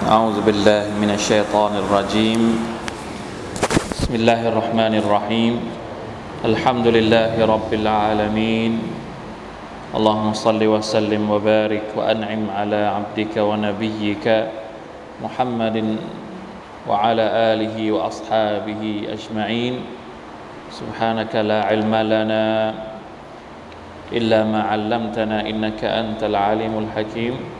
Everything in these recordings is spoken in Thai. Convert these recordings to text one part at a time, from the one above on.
أعوذ بالله من الشيطان الرجيم. بسم الله الرحمن الرحيم. الحمد لله رب العالمين. اللهم صل وسلم وبارك وأنعم على عبدك ونبيك محمد وعلى آله وأصحابه أجمعين. سبحانك لا علم لنا إلا ما علمتنا إنك أنت العليم الحكيم.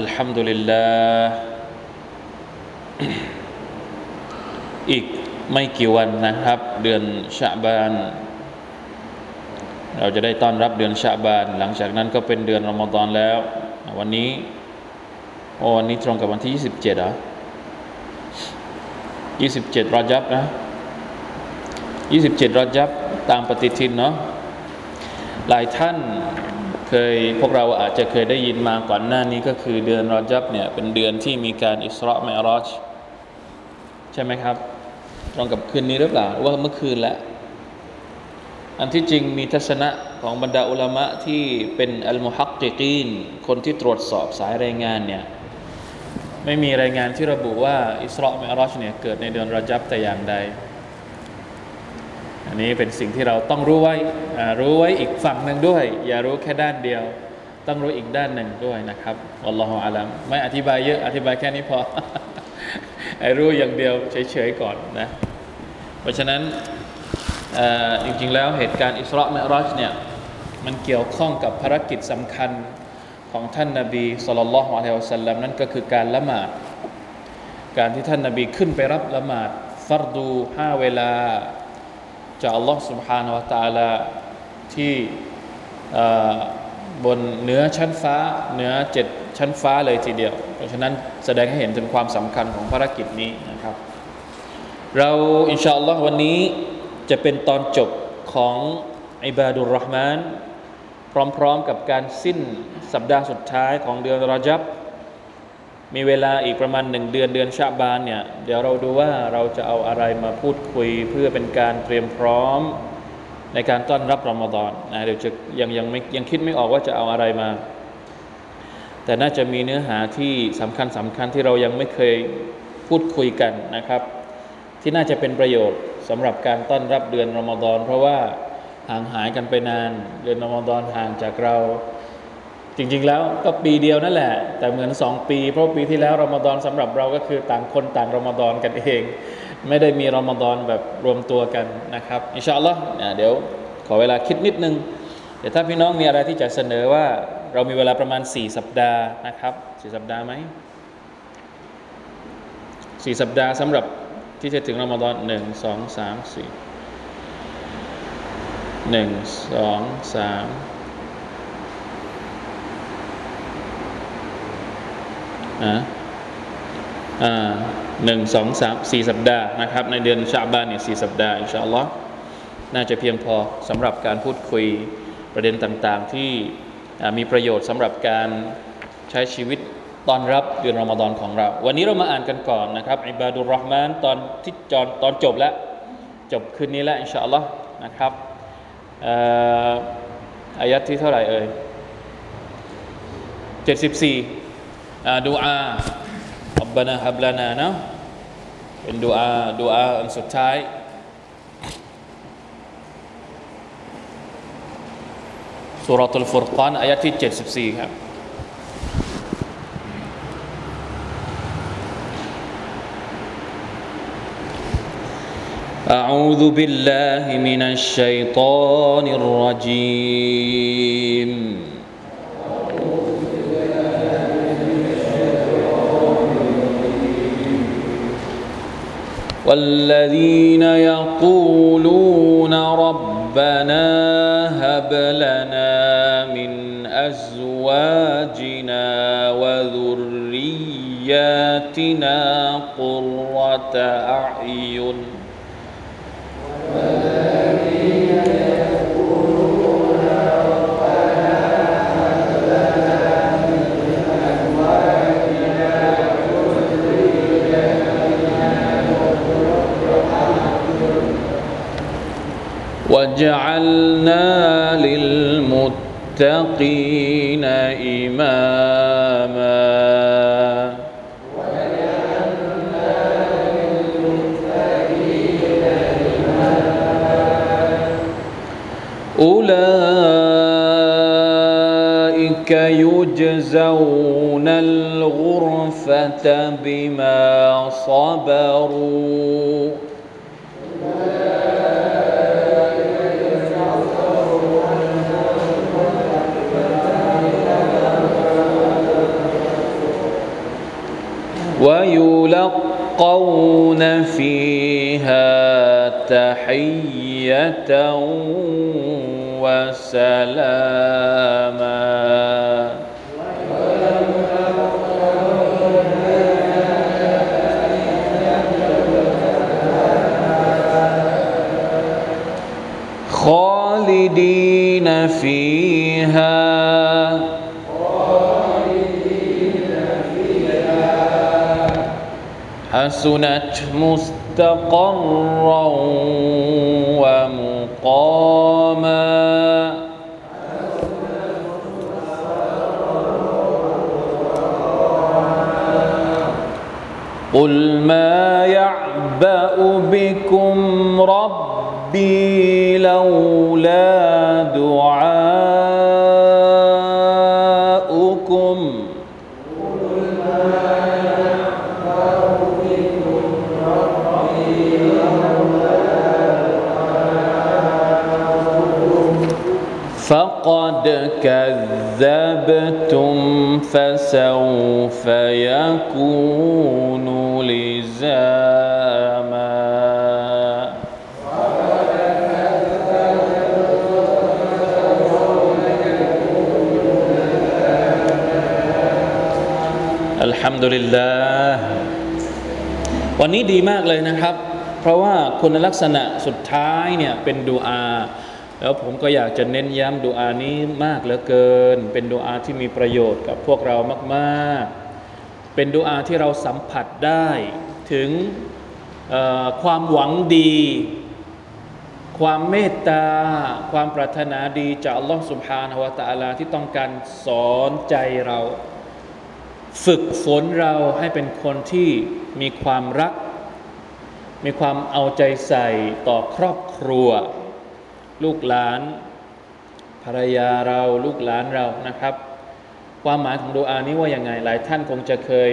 الحمد لله อีกไม่กี่วันนะครับ เดือนชะบาน เราจะได้ต้อนรับเดือนชะบาน หลังจากนั้นก็เป็นเดือนรอมฎอนแล้ว วันนี้โอ้วันนี้ตรงกับวันที่ 27เหรอ27รอจับนะ 27รอจับตามปฏิทินเนาะหลายท่าน เคยพวกเราอาจจะเคยได้ยินมาก่อนหน้านี้ก็คือเดือนรอจับเนี่ยเป็นเดือนที่มีการอิสราเมรอจใช่ไหมครับ ตรงกับคืนนี้หรือเปล่าว่าเมื่อคืนแล้วอันที่จริงมีทัศนะของบรรดาอุลามะที่เป็นอัลมุฮักกิกีนคนที่ตรวจสอบสายรายงานเนี่ยไม่มีรายงานที่ระบุว่าอิสราเมรอจเนี่ยเกิดในเดือนรอจับแต่อย่างใด อันนี้เป็นสิ่งที่เราต้องรู้ไว้รู้ไว้อีกฝั่งหนึ่งด้วย อย่ารู้แค่ด้านเดียว ต้องรู้อีกด้านหนึ่งด้วยนะครับอัลลอฮฺอาลัมไม่อธิบายเยอะอธิบายแค่นี้พอไอ้รู้อย่างเดียวเฉยๆก่อนนะเพราะฉะนั้นจริงๆแล้วเหตุการณ์อิสราเมรอจเนี่ยมันเกี่ยวข้องกับภารกิจสำคัญของท่านนาบีสุลต่านละฮ์อะลัยฮิวะสัลลัมนั่นก็คือการละหมาด การที่ท่านนาบีขึ้นไปรับละหมาดฟัรดูห้าเวลา จากอัลลอฮ์ سبحانه และ تعالى ที่บนเหนือชั้นฟ้าเหนือเจ็ดชั้นฟ้าเลยทีเดียว เพราะฉะนั้นแสดงให้เห็นถึงความสำคัญของภารกิจนี้นะครับ เราอินชาอัลลอฮ์วันนี้จะเป็นตอนจบของอิบาดุลรห์มาน พร้อมๆกับการสิ้นสัปดาห์สุดท้ายของเดือนรอจับ มีเวลาอีกประมาณหนึ่งเดือนเดือนชาบานเนี่ยเดี๋ยวเราดูว่าเราจะเอาอะไรมาพูดคุยเพื่อเป็นการเตรียมพร้อมในการต้อนรับรอมฎอนนะเดี๋ยวจะยังยังไม่ยังคิดไม่ออกว่าจะเอาอะไรมา แต่น่าจะมีเนื้อหาที่สำคัญสำคัญที่เรายังไม่เคยพูดคุยกันนะครับ ที่น่าจะเป็นประโยชน์สำหรับการต้อนรับเดือนรอมฎอนเพราะว่าห่างหายกันไปนาน เดือนรอมฎอนห่างจากเรา จริงๆแล้วก็ปีเดียวนั่นแหละ แต่เหมือนสองปี เพราะปีที่แล้วรอมฎอนสำหรับเราก็คือต่างคนต่างรอมฎอนกันเอง ไม่ได้มีรอมฎอนแบบรวมตัวกันนะครับอินชาอัลลอฮ์เดี๋ยวขอเวลาคิดนิดนึงเดี๋ยวถ้าพี่น้องมีอะไรที่จะเสนอว่าเรามีเวลาประมาณ 4 สัปดาห์นะครับ4สัปดาห์ไหม4สัปดาห์สำหรับที่จะถึงรอมฎอนหนึ่งสองสามสี่หนึ่งสองสาม อ่าอ่าหนึ่งสองสามสี่สัปดาห์นะครับ ในเดือนชาบานเนี่ยสี่สัปดาห์อินชาอัลลอฮ์น่าจะเพียงพอสำหรับการพูดคุยประเด็นต่างๆ ที่มีประโยชน์สำหรับการใช้ชีวิตตอนรับเดือนรอมฎอนของเรา วันนี้เรามาอ่านกันก่อนนะครับอิบาดุลรอห์มานตอนที่จอนตอนจบแล้ว จบคืนนี้แล้วอินชาอัลลอฮ์นะครับอายัดที่เท่าไหร่เอ่ยเจ็ ดสิบสี่ดูอาอับบานาฮับลานาเนาะเป็นดูอาดูอาอันสุดท้ายสุรทูลฟุรกานอายะที่74ครับ أعوذ بالله من الشيطان الرجيم والذين يقولون ربنا هب لنا من أزواجنا وذريتنا ذرياتنا قرة وجعلنا للمتقين إماما. أولئك يجزون الغرفة بما صبروا. ويلقون فيها تحية وسلاما. خالدين فيها حسنت مستقرا ومقاما. قل ما يعبأ بكم ربي لولا دعاؤكم فقد كذبتم فسوف يكون لزاما الحمد لله วันนี้ดีมากเลยนะครับ เพราะว่าคุณลักษณะสุดท้ายเนี่ยเป็นดูอา แล้วผมก็อยากจะเน้นย้ำดูอานี้มากเหลือเกิน เป็นดูอาที่มีประโยชน์กับพวกเรามากๆ เป็นดูอาที่เราสัมผัสได้ถึงความหวังดี ความเมตตา ความปรารถนาดีจากอัลลอฮ์สุบฮานาวะตะอาลาที่ต้องการสอนใจเรา ฝึกฝนเราให้เป็นคนที่มีความรัก มีความเอาใจใส่ต่อครอบครัว ลูกหลานภรรยาเราลูกหลานเรานะครับ ความหมายของดูอานี้ว่าอย่างไง หลายท่านคงจะเคย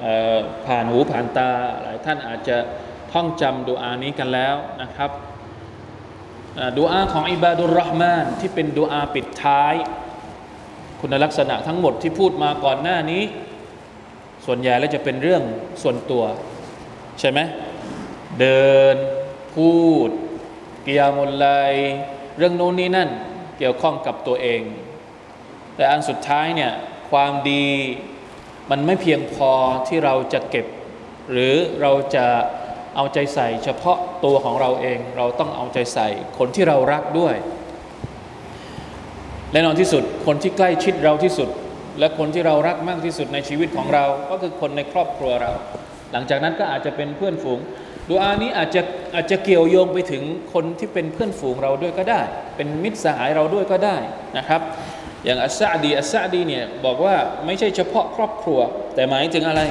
เผ่านหูผ่านตา หลายท่านอาจจะท่องจำดูอานี้กันแล้วนะครับดูอาของอิบาดุลรห์มานที่เป็นดูอาปิดท้าย คุณลักษณะทั้งหมดที่พูดมาก่อนหน้านี้ ส่วนใหญ่แล้วจะเป็นเรื่องส่วนตัว ใช่ไหมเดินพูด กิยามุลไลเรื่องนู้นนี่นั่นเกี่ยวข้องกับตัวเอง แต่อันสุดท้ายเนี่ยความดีมันไม่เพียงพอที่เราจะเก็บ หรือเราจะเอาใจใส่ เฉพาะตัวของเราเองเราต้องเอาใจใส่คนที่เรารักด้วย และนอนที่สุดคนที่ใกล้ชิดเราที่สุด และคนที่เรารักมากที่สุดในชีวิตของเรา ก็คือคนในครอบครัวเรา หลังจากนั้นก็อาจจะเป็นเพื่อนฝูง ดูอานี้อาจจะอาจจะเกี่ยวโยงไปถึงคนที่เป็นเพื่อนฝูงเราด้วยก็ได้ เป็นมิตรสหายเราด้วยก็ได้นะครับ อย่างอัสซาดีอัสซาดีเนี่ยบอกว่าไม่ใช่เฉพาะครอบครัว แต่หมายถึงอะไร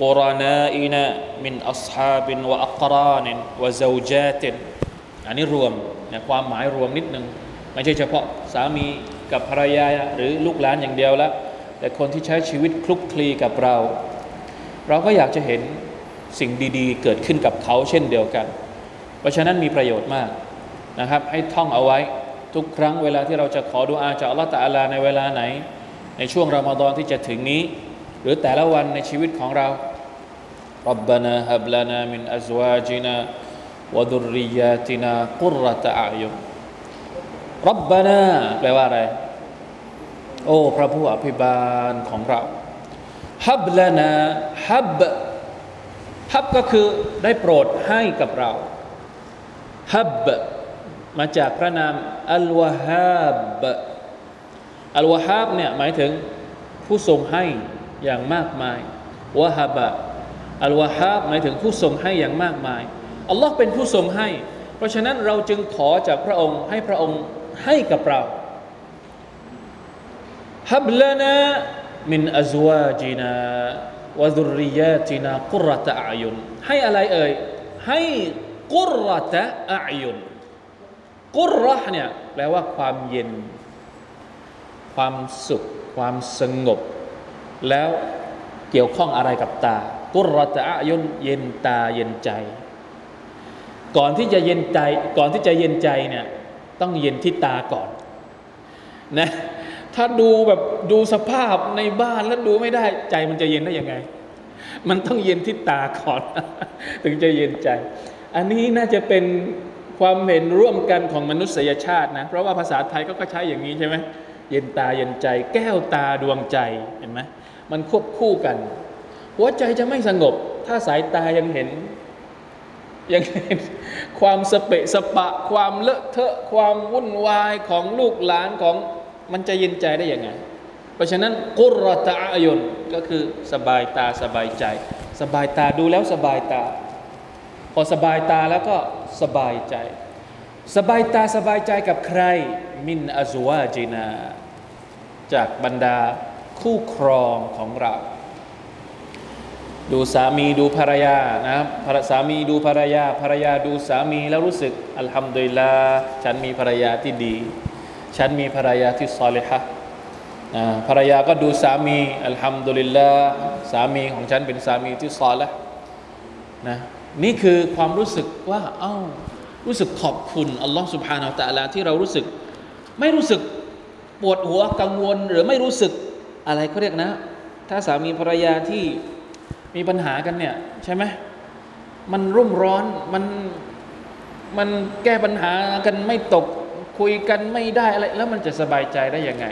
กุรานาอีนามินอัศฮาบินวะอักรานวะซาวจาตินอันนี้รวมนี่ยความหมายรวมนิดนึงไม่ใช่เฉพาะสามีกับภรรยาหรือลูกหลานอย่างเดียวละแต่คนที่ใช้ชีวิตคลุกคลีกับเรา เราก็อยากจะเห็น สิ่งดีๆ เกิดขึ้นกับเขาเช่นเดียวกัน เพราะฉะนั้นมีประโยชน์มากนะครับ ให้ท่องเอาไว้ทุกครั้งเวลาที่เราจะขอดุอาจากอัลลอฮฺตะอัลลาในเวลาไหน ในช่วงรอมฎอนที่จะถึงนี้ หรือแต่ละวันในชีวิตของเรารับบานาฮับลานามินอัจวาจินาวดุริยาตินากุรตะอายุรับบนาแปลว่าอะไร โอ้ พระผู้อภิบาลของเราฮับลานาฮับ ฮับก็คือได้โปรดให้กับเราฮับมาจากพระนามอัลวะฮับอัลวะฮับเนี่ยหมายถึงผู้ทรงให้อย่างมากมายวะฮับอัลวะฮับหมายถึงผู้ทรงให้อย่างมากมายอัลลอฮ์เป็นผู้ทรงให้ เพราะฉะนั้นเราจึงขอจากพระองค์ให้พระองค์ให้กับเราฮับลานามินอัจวาจินา วะดุริยาตินากุรตะอายุนให้อะไรเอ่ยให้กุรตะอายุนกุรห์เนี่ยแปลว่าความเย็น ความสุข ความสงบ แล้วเกี่ยวข้องอะไรกับตา กุรตะอายุนเย็นตาเย็นใจ ก่อนที่จะเย็นใจ ก่อนที่จะเย็นใจเนี่ยต้องเย็นที่ตาก่อนนะ ถ้าดูแบบดูสภาพในบ้านแล้วดูไม่ได้ใจมันจะเย็นได้ยังไง มันต้องเย็นที่ตาก่อน ถึงจะเย็นใจ อันนี้น่าจะเป็นความเห็นร่วมกันของมนุษยชาตินะ เพราะว่าภาษาไทยก็ใช้อย่างนี้ใช่ไหมเย็นตาเย็นใจ แก้วตาดวงใจเห็นไหมมันควบคู่กัน หัวใจจะไม่สงบ ถ้าสายตายังเห็นยังเห็นความสเปะสปะ ความเลอะเทอะ ความวุ่นวายของลูกหลานของ มันจะเย็นใจได้ยังไง เพราะฉะนั้นกุรตะอายนก็คือสบายตาสบายใจ สบายตาดูแล้วสบายตา พอสบายตาแล้วก็สบายใจ สบายตาสบายใจกับใคร มินอัจวาจินา จากบรรดาคู่ครองของเรา ดูสามีดูภรรยานะครับสามีดูภรรยาภรรยาดูสามีแล้วรู้สึกอัลฮัมดุลิลลาฉันมีภรรยาที่ดี ฉันมีภรรยาที่ซอลิฮะภรรยาก็ดูสามีอัลฮัมดุลิลลาห์สามีของฉันเป็นสามีที่ซอละนะนี่คือความรู้สึกว่าเอา้ารู้สึกขอบคุณอัลลอฮ์สุบฮานาอัลตะลาที่เรารู้สึก ไม่รู้สึกปวดหัวกังวลหรือไม่รู้สึกอะไรเขาเรียกนะ ถ้าสามีภรรยาที่มีปัญหากันเนี่ยใช่ไหมมันรุ่มร้อนมันมันแก้ปัญหากันไม่ตก คุยกันไม่ได้อะไรแล้วมันจะสบายใจได้ยังไง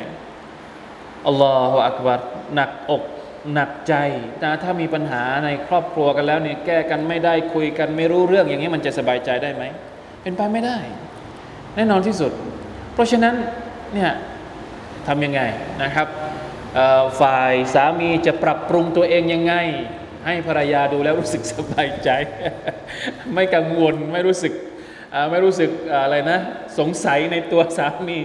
อัลลอฮฺอักบัรหนักอกหนักใจนะถ้ามีปัญหาในครอบครัวกันแล้วเนี่ยแก้กันไม่ได้คุยกันไม่รู้เรื่องอย่างนี้มันจะสบายใจได้ไหม เป็นไปไม่ได้ แน่นอนที่สุด เพราะฉะนั้นเนี่ยทำยังไงนะครับฝ่ายสามีจะปรับปรุงตัวเองยังไง ให้ภรรยาดูแล้วรู้สึกสบายใจ ไม่กังวลไม่รู้สึก ไม่รู้สึกอะไรนะ สงสัยในตัวสามี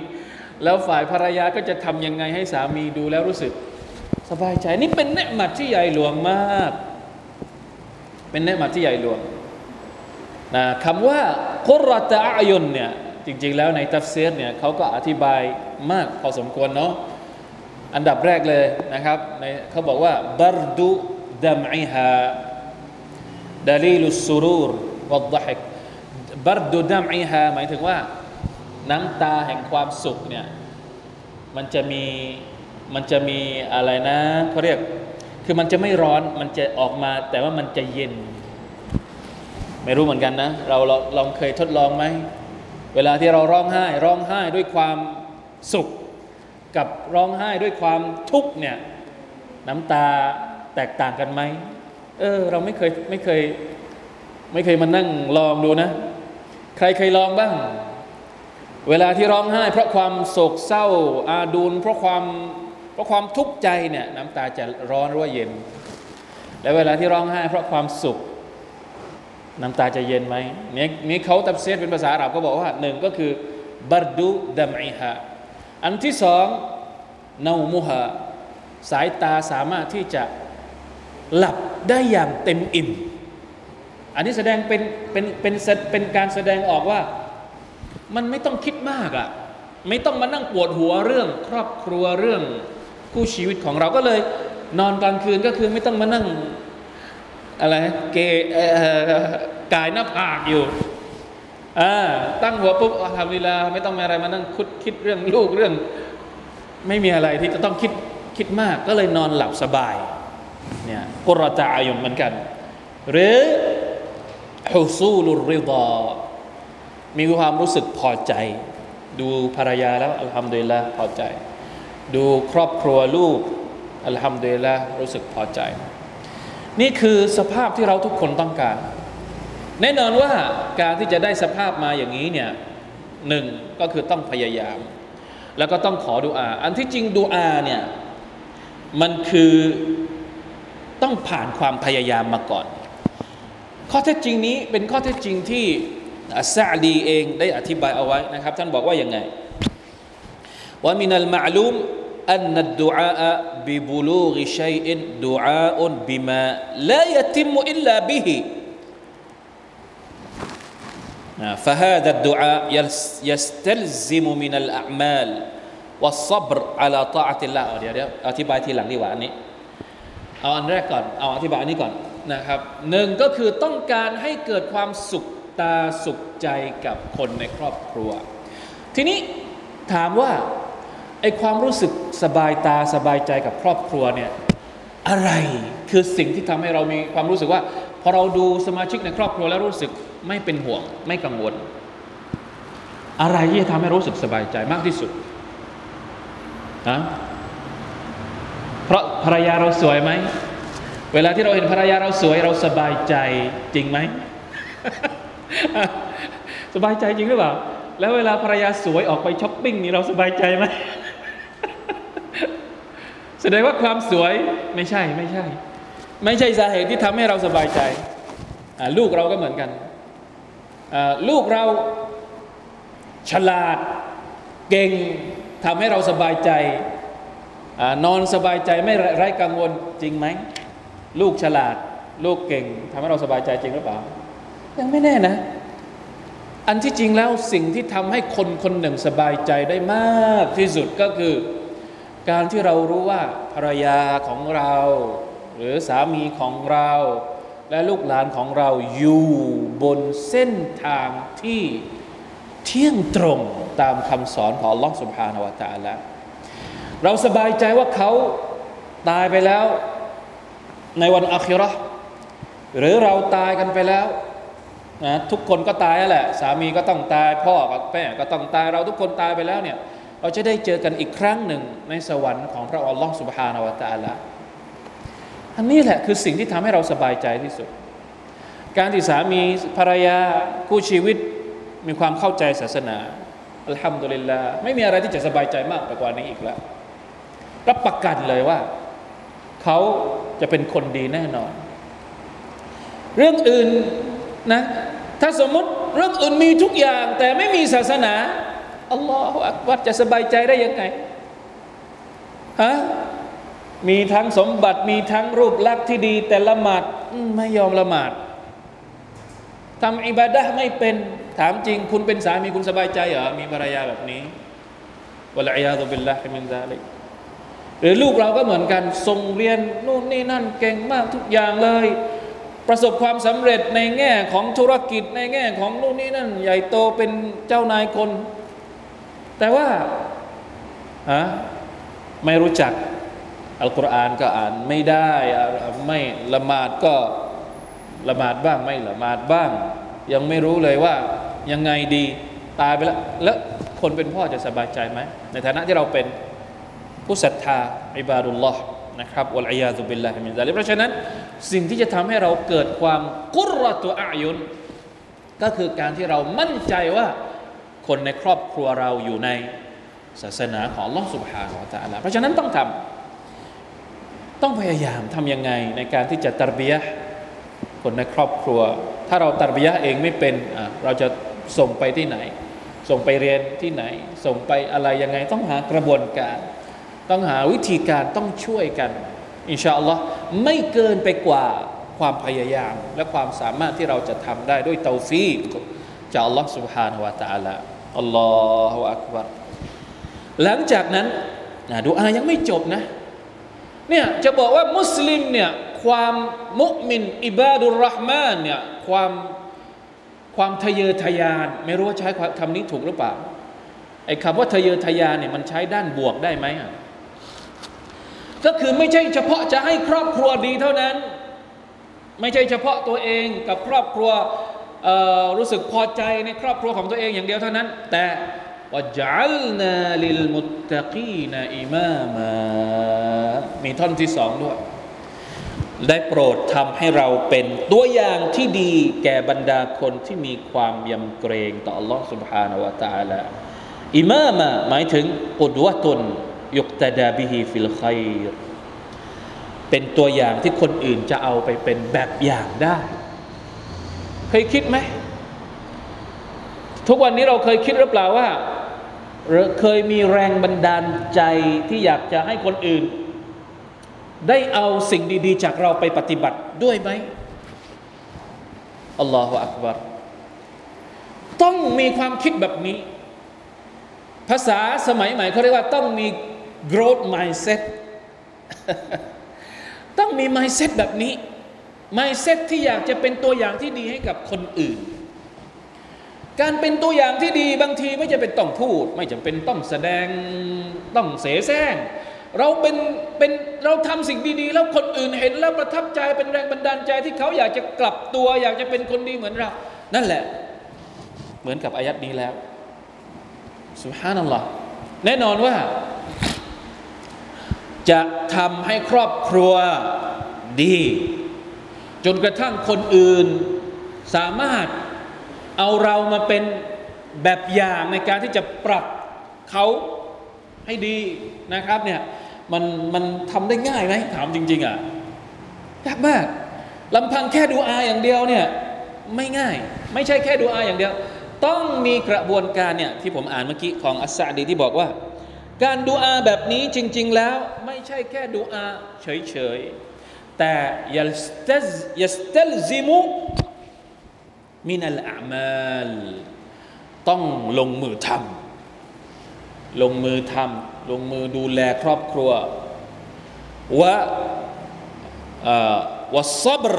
แล้วฝ่ายภรรยาก็จะทำยังไงให้สามีดูแล้วรู้สึก สบายใจนี่เป็นเนืหมัดที่ใหญ่หลวงมาก เป็นเนืหมัดที่ใหญ่หลวงนะคำว่ากุรตะอายุนเนี่ยจริงๆแล้วในตัฟเซีรเนี่ยเขาก็อธิบายมากพอสมควรเนาะอันดับแรกเลยนะครับในเขาบอกว่าบารดุดัมอิฮาดลีลุสซูรูรวัดดฮิก บัรดูดัมอีฮาหมายถึงว่าน้ำตาแห่งความสุขเนี่ยมันจะมีมันจะมีอะไรนะเขาเรียกคือมันจะไม่ร้อนมันจะออกมาแต่ว่ามันจะเย็น ไม่รู้เหมือนกันนะเราลองเคยทดลองไหมเวลาที่เราร้องไห้ ร้องไห้ด้วยความสุข กับร้องไห้ด้วยความทุกข์เนี่ยน้ำตาแตกต่างกันไหมเออเราไม่เคยไม่เคยไม่เคยมานั่งลองดูนะ ใครเคยลองบ้าง เวลาที่ร้องไห้ เพราะความโศกเศร้า อาดูลเพราะความเพราะความทุกข์ใจเนี่ยน้ำตาจะร้อนหรือว่าเย็น และเวลาที่ร้องไห้ เพราะความสุข น้ำตาจะเย็นไหมนี่นี่เขาตับเซตเป็นภาษาอาหรับก็บอกว่าหนึ่งก็คือบารดูดัมอิฮะอันที่สองนามุฮะสายตาสามารถที่จะหลับได้อย่างเต็มอิ่ม อันนี้แสดงเป็นเป็นเป็นเป็นการแสดงออกว่ามันไม่ต้องคิดมากอะ่ะไม่ต้องมานั่งปวดหัวเรื่องครอบครัวเรื่องคู่ชีวิตของเราก็เลย นอนกลางคืนก็คือไม่ต้องมานั่งอะไรเกกายหน้าผากอยู่อ่าตั้งหัวปุ๊บทำเวลาไม่ต้องมีอะไรมานั่งคุดคิดเรื่องลูกเรื่อง ไม่มีอะไรที่จะต้องคิดคิดมากก็เลยนอนหลับสบายเนี่ยกุรตาอายุเหมือนกัน หรือ ฮุซูลุริดามีความรู้สึกพอใจ ดูภรรยาแล้วอัลฮัมดุลิลละพอใจ ดูครอบครัวลูกอัลฮัมดุลิลละรู้สึกพอใจ นี่คือสภาพที่เราทุกคนต้องการ แน่นอนว่าการที่จะได้สภาพมาอย่างนี้เนี่ยหนึ่งก็คือต้องพยายาม แล้วก็ต้องขอดุอา อันที่จริงดุอาเนี่ยมันคือต้องผ่านความพยายามมาก่อน ข้อเท็จจริงนี้เป็นข้อเท็จจริงที่อัสซาดีเองได้อธิบายเอาไว้นะครับ ท่านบอกว่าอย่างไงว่ามินัลมะลูมอันนัดดุอาบิบุลูกชัยอินดุอาอุนบิมาลายติมอิลลาบิฮิ فهذا الدعاء يستلزم من الأعمال والصبر على طاعة الله เดี๋ยวเดี๋ยวอธิบายทีหลังดีกว่าอันนี้เอาอันแรกก่อนเอาอธิบายอันนี้ก่อน นะครับหนึ่งก็คือต้องการให้เกิดความสุขตาสุขใจกับคนในครอบครัว ทีนี้ถามว่าไอความรู้สึกสบายตาสบายใจกับครอบครัวเนี่ยอะไรคือสิ่งที่ทำให้เรามีความรู้สึกว่า พอเราดูสมาชิกในครอบครัวแล้วรู้สึกไม่เป็นห่วงไม่กังวล อะไรที่จะทำให้รู้สึกสบายใจมากที่สุดนะเพราะภรรยาเราสวยไหม เวลาที่เราเห็นภรรยาเราสวยเราสบายใจจริงไหม สบายใจจริงหรือเปล่า แล้วเวลาภรรยาสวยออกไปช้อปปิ้งนี่เราสบายใจไหมแสดงว่าความสวยไม่ใช่ไม่ใช่ ไม่ใช่สาเหตุที่ทำให้เราสบายใจ ลูกเราก็เหมือนกันลูกเราฉลาดเก่งทำให้เราสบายใจอนอนสบายใจไม่ไร้กังวลจริงไหม ลูกฉลาด ลูกเก่งทำให้เราสบายใจจริงหรือเปล่า ยังไม่แน่นะ อันที่จริงแล้วสิ่งที่ทำให้คนคนหนึ่งสบายใจได้มากที่สุดก็คือ การที่เรารู้ว่าภรรยาของเรา หรือสามีของเรา และลูกหลานของเราอยู่บนเส้นทางที่เที่ยงตรงตามคำสอนของ Allah Subhanahu wa เราสบายใจว่าเขาตายไปแล้ว ในวันอัคิเราะห์หรือเราตายกันไปแล้วนะทุกคนก็ตายแหละ สามีก็ต้องตายพ่อกับแม่ก็ต้องตายเราทุกคนตายไปแล้วเนี่ยเราจะได้เจอกันอีกครั้งหนึ่งในสวรรค์ของพระอัลลอฮ์สุบฮานาวตาละอันนี้แหละคือสิ่งที่ทำให้เราสบายใจที่สุด การที่สามีภรรยาคู่ชีวิตมีความเข้าใจศาสนาอัลฮัมดุลิลลาไม่มีอะไรที่จะสบายใจมากไปกว่านี้อีกแล้วรับประกันเลยว่า เขาจะเป็นคนดีแน่นอน เรื่องอื่นนะ ถ้าสมมติเรื่องอื่นมีทุกอย่าง แต่ไม่มีศาสนาอัลลอฮฺอักบัดจะสบายใจได้ยังไงฮะมีทั้งสมบัติมีทั้งรูปลักษณ์ที่ดี แต่ละหมาดไม่ยอมละหมาดทำอิบาดะไม่เป็นถามจริง คุณเป็นสามีคุณสบายใจเหรอมีภรรยาแบบนี้วะลัยยาตุบิลลาฮิมินซาลิก หรือลูกเราก็เหมือนกันส่งเรียนนู่นนี่นั่นเก่งมากทุกอย่างเลย ประสบความสำเร็จในแง่ของธุรกิจในแง่ของนู่นนี่นั่น ใหญ่โตเป็นเจ้านายคน แต่ว่าฮะไม่รู้จักอัลกุรอานก็อ่านไม่ได้ไม่ละหมาดก็ละหมาดบ้างไม่ละหมาดบ้าง ยังไม่รู้เลยว่ายังไงดีตายไปแล้วแล้วคนเป็นพ่อจะสบายใจไหมในฐานะที่เราเป็น ผู้ศรัทธาอิบาดุลลอฮ์นะครับวะลัยยาตุบิลลาฮิมินซาลิเพราะฉะนั้นสิ่งที่จะทำให้เราเกิดความกุรตุอายุนก็คือการที่เรามั่นใจว่าคนในครอบครัวเราอยู่ในศาสนาของลอสุบฮานาอัลลอฮ์เพราะฉะนั้นต้องทำต้องพยายามทำยังไงในการที่จะตรบียะคนในครอบครัว ถ้าเราตรบียะเองไม่เป็นเราจะส่งไปที่ไหน ส่งไปเรียนที่ไหน ส่งไปอะไรยังไงต้องหากระบวนการ ต้องหาวิธีการต้องช่วยกัน อินชาอัลลอฮ์ไม่เกินไปกว่าความพยายาม และความสามารถที่เราจะทำได้ด้วยเตาฟีกจากอัลลอฮ์ سبحانه และ تعالى อัลลอฮฺอักบารหลังจากนั้นนะดูอายังไม่จบนะเนี่ยจะบอกว่ามุสลิมเนี่ยความมุมินอิบาดุลรห์มานเนี่ยความความทะเยอทะยาน ไม่รู้ว่าใช้คำนี้ถูกหรือเปล่าไอ้คำว่าทะเยอทะยานเนี่ยมันใช้ด้านบวกได้ไหมอ่ะ ก็คือไม่ใช่เฉพาะจะให้ครอบครัวดีเท่านั้น ไม่ใช่เฉพาะตัวเองกับครอบครัวรู้สึกพอใจในครอบครัวของตัวเองอย่างเดียวเท่านั้น แต่ว่าจัลนาลิลมุตตะกีนอิมามา มีท่อนที่สองด้วย ได้โปรดทำให้เราเป็นตัวอย่างที่ดีแก่บรรดาคนที่มีความยำเกรงต่อ Allah سبحانه และ تعالى อิมามะหมายถึงกุดวะตุน ยุกตดาบิฮิฟิลขัยรเป็นตัวอย่างที่คนอื่นจะเอาไปเป็นแบบอย่างได้ เคยคิดไหม ทุกวันนี้เราเคยคิดหรือเปล่าว่าเคยมีแรงบันดาลใจที่อยากจะให้คนอื่น ได้เอาสิ่งดี ๆ จากเราไปปฏิบัติด้วยไหมอัลลอฮฺอักบารต้องมีความคิดแบบนี้ ภาษาสมัยใหม่เขาเรียกว่าต้องมี growth mindset ต้องมี mindset แบบนี้ mindset ที่อยากจะเป็นตัวอย่างที่ดีให้กับคนอื่น การเป็นตัวอย่างที่ดีบางทีไม่จะเป็นต้องพูด ไม่จำเป็นต้องแสดงต้องเสแสร้งเราเป็นเป็นเราทำสิ่งดีๆ แล้วคนอื่นเห็นแล้วประทับใจเป็นแรงบันดาลใจที่เขาอยากจะกลับตัว อยากจะเป็นคนดีเหมือนเรา นั่นแหละ เหมือนกับอายัดนี้แล้วสุฮานัลลอฮ์แน่นอนว่า จะทำให้ครอบครัวดี จนกระทั่งคนอื่นสามารถเอาเรามาเป็นแบบอย่างในการที่จะปรับเขาให้ดีนะครับเนี่ยมันมันทำได้ง่ายไหมถามจริง ๆอะยากมากลำพังแค่ดูอาอย่างเดียวเนี่ยไม่ง่าย ไม่ใช่แค่ดูอาอย่างเดียว ต้องมีกระบวนการเนี่ยที่ผมอ่านเมื่อกี้ของอัสซาดีที่บอกว่า การดูอาแบบนี้จริง ๆ แล้วไม่ใช่แค่ดูอาเฉยๆ แต่ยัสตยัสตลซิมุมินัลอามัลต้องลงมือทำลงมือทำลงมือดูแลครอบครัวوالصبر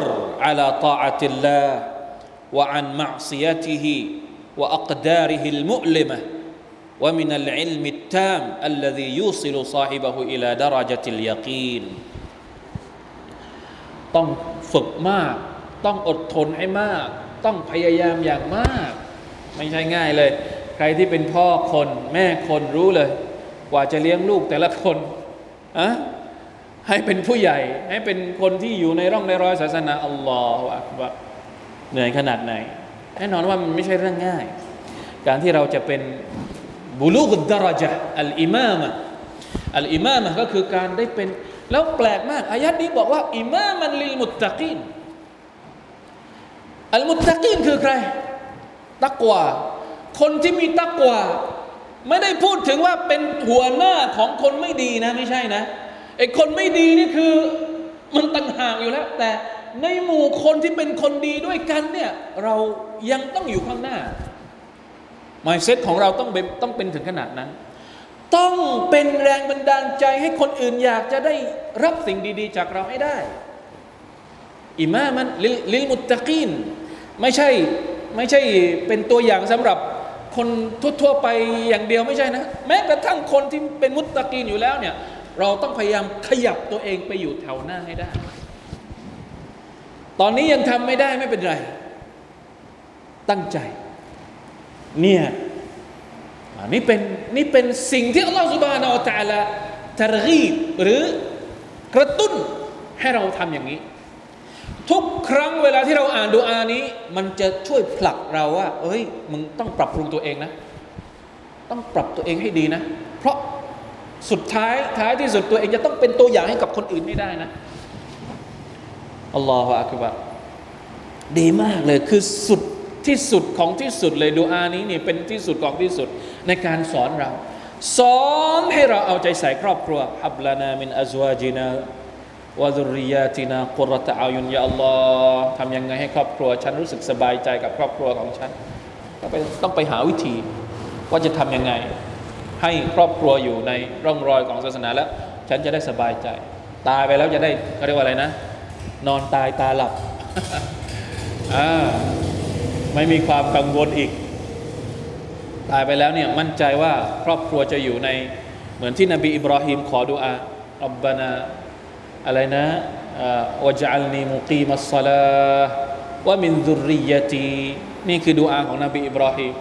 ومن العلم التام الذي يوصل صاحبه إلىต้องฝึกมาก ต้องอดทนให้มาก ต้องพยายามอย่างมาก ไม่ใช่ง่ายเลย ใครที่เป็นพ่อคนแม่คนรู้เลย กว่าจะเลี้ยงลูกแต่ละคนอะให้เป็นผู้ใหญ่ ให้เป็นคนที่อยู่ในร่องในรอยศาสนาอัลลอฮฺอักบเหนื่อยขนาดไหนแน่นอนว่ามันไม่ใช่เรื่องง่าย การที่เราจะเป็น บุลูกดารจ์อัลอิมามะอัลอิมามะก็คือการได้เป็น แล้วแปลกมากอายัดนี้บอกว่าอิมามันลิลมุตตะกีนอัลมุตตะกีนคือใคร ตักวาคนที่มีตักวาไม่ได้พูดถึงว่าเป็นหัวหน้าของคนไม่ดีนะไม่ใช่นะไอ้คนไม่ดีนี่คือมันต่างหากอยู่แล้ว แต่ในหมู่คนที่เป็นคนดีด้วยกันเนี่ย เรายังต้องอยู่ข้างหน้า มายเซ็ตของเราต้องเป็นต้องเป็นถึงขนาดนั้น ต้องเป็นแรงบันดาลใจให้คนอื่นอยากจะได้รับสิ่งดี ๆ จากเราให้ได้อิมามันลิลมุตตะกีนไม่ใช่ไม่ใช่เป็นตัวอย่างสำหรับคนทั่วๆไปอย่างเดียวไม่ใช่นะ แม้กระทั่งคนที่เป็นมุตตะกีนอยู่แล้วเนี่ยเราต้องพยายามขยับตัวเองไปอยู่แถวหน้าให้ได้ ตอนนี้ยังทำไม่ได้ไม่เป็นไร ตั้งใจ เนี่ยนี่เป็นนี่เป็นสิ่งที่อัลลอฮฺสุบานาอัลตะลาทรกีบหรือกระตุ้นให้เราทำอย่างนี้ ทุกครั้งเวลาที่เราอ่านดูอานี้ มันจะช่วยผลักเราว่า เอ้ย มึงต้องปรับปรุงตัวเองนะ ต้องปรับตัวเองให้ดีนะ เพราะสุดท้ายท้ายที่สุดตัวเองจะต้องเป็นตัวอย่างให้กับคนอื่นไม่ได้นะอัลลอฮฺอักบะดีมากเลยคือสุด ที่สุดของที่สุดเลยดูอานี้นี่เป็นที่สุดของที่สุดในการสอนเรา สอนให้เราเอาใจใส่ครอบครัวฮับลานามินอัจวาจินาวะดุริยาตินากุรตะอายุนยาอัลลอฮ์ทำยังไงให้ครอบครัว ฉันรู้สึกสบายใจกับครอบครัวของฉันต้องไปต้องไปหาวิธี ว่าจะทำยังไง ให้ครอบครัวอยู่ในร่องรอยของศาสนาแล้ว ฉันจะได้สบายใจ ตายไปแล้วจะได้เขาเรียกว่าอะไรนะ นอนตายตาหลับอ่า ไม่มีความกังวลอีก ตายไปแล้วเนี่ยมั่นใจว่าครอบครัวจะอยู่ในเหมือนที่นบีอิบราฮิมขอดุอาอับบานาอะไรนะวะจัลนีมุกีมัสซาลาวะมินซุริยตีนี่คือดูอาของนบีอิบราฮิม